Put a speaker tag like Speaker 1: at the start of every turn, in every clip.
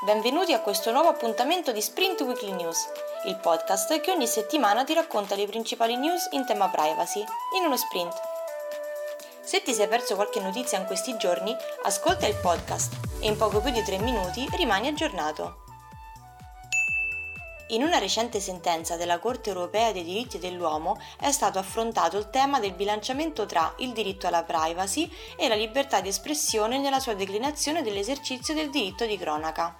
Speaker 1: Benvenuti a questo nuovo appuntamento di Sprint Weekly News, il podcast che ogni settimana ti racconta le principali news in tema privacy, in uno sprint. Se ti sei perso qualche notizia in questi giorni, ascolta il podcast e in poco più di 3 minuti rimani aggiornato. In una recente sentenza della Corte europea dei diritti dell'uomo è stato affrontato il tema del bilanciamento tra il diritto alla privacy e la libertà di espressione nella sua declinazione dell'esercizio del diritto di cronaca.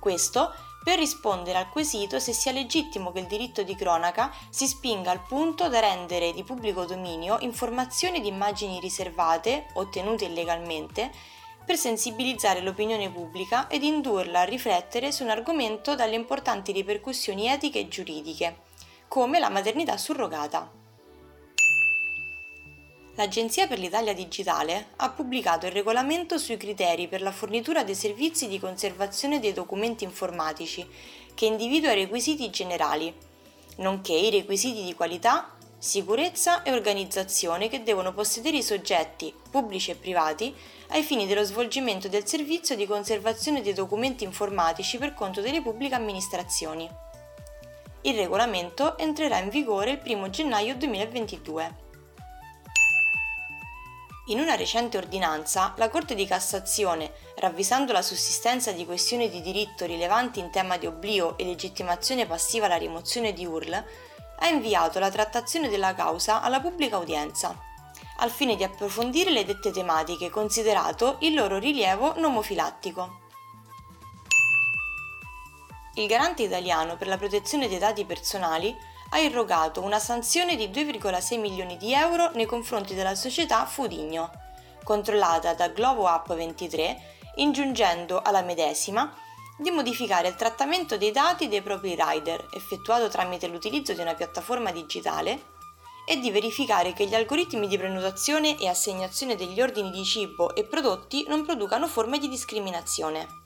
Speaker 1: Questo per rispondere al quesito se sia legittimo che il diritto di cronaca si spinga al punto da rendere di pubblico dominio informazioni di immagini riservate, ottenute illegalmente, per sensibilizzare l'opinione pubblica ed indurla a riflettere su un argomento dalle importanti ripercussioni etiche e giuridiche, come la maternità surrogata. L'Agenzia per l'Italia Digitale ha pubblicato il regolamento sui criteri per la fornitura dei servizi di conservazione dei documenti informatici, che individua i requisiti generali, nonché i requisiti di qualità, sicurezza e organizzazione che devono possedere i soggetti, pubblici e privati, ai fini dello svolgimento del servizio di conservazione dei documenti informatici per conto delle pubbliche amministrazioni. Il regolamento entrerà in vigore il 1 gennaio 2022. In una recente ordinanza, la Corte di Cassazione, ravvisando la sussistenza di questioni di diritto rilevanti in tema di oblio e legittimazione passiva alla rimozione di URL, ha inviato la trattazione della causa alla pubblica udienza, al fine di approfondire le dette tematiche, considerato il loro rilievo nomofilattico. Il garante italiano per la protezione dei dati personali ha irrogato una sanzione di 2,6 milioni di euro nei confronti della società Fudigno, controllata da Globo App 23, ingiungendo alla medesima di modificare il trattamento dei dati dei propri rider effettuato tramite l'utilizzo di una piattaforma digitale e di verificare che gli algoritmi di prenotazione e assegnazione degli ordini di cibo e prodotti non producano forme di discriminazione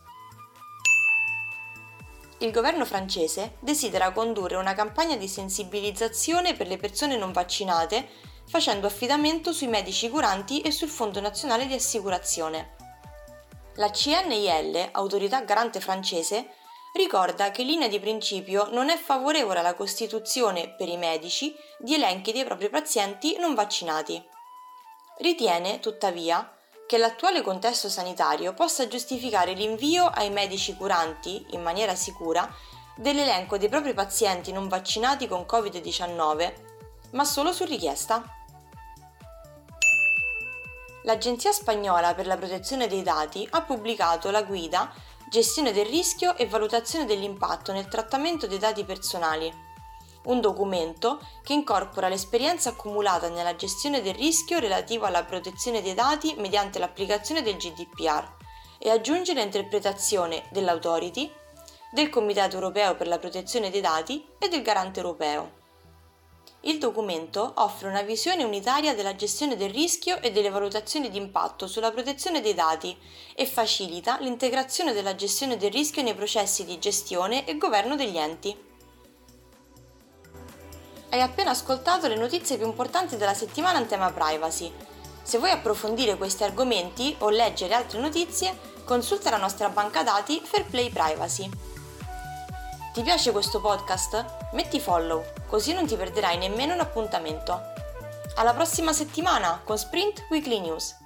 Speaker 1: il governo francese desidera condurre una campagna di sensibilizzazione per le persone non vaccinate facendo affidamento sui medici curanti e sul Fondo Nazionale di Assicurazione. La CNIL, autorità garante francese, ricorda che in linea di principio non è favorevole alla costituzione per i medici di elenchi dei propri pazienti non vaccinati. Ritiene, tuttavia, che l'attuale contesto sanitario possa giustificare l'invio ai medici curanti, in maniera sicura, dell'elenco dei propri pazienti non vaccinati con Covid-19, ma solo su richiesta. L'Agenzia spagnola per la protezione dei dati ha pubblicato la guida Gestione del rischio e valutazione dell'impatto nel trattamento dei dati personali un documento che incorpora l'esperienza accumulata nella gestione del rischio relativo alla protezione dei dati mediante l'applicazione del GDPR e aggiunge l'interpretazione dell'Authority, del Comitato europeo per la protezione dei dati e del Garante europeo. Il documento offre una visione unitaria della gestione del rischio e delle valutazioni di impatto sulla protezione dei dati e facilita l'integrazione della gestione del rischio nei processi di gestione e governo degli enti. Hai appena ascoltato le notizie più importanti della settimana in tema privacy. Se vuoi approfondire questi argomenti o leggere altre notizie, consulta la nostra banca dati Fairplay Privacy. Ti piace questo podcast? Metti follow, così non ti perderai nemmeno un appuntamento. Alla prossima settimana con Sprint Weekly News.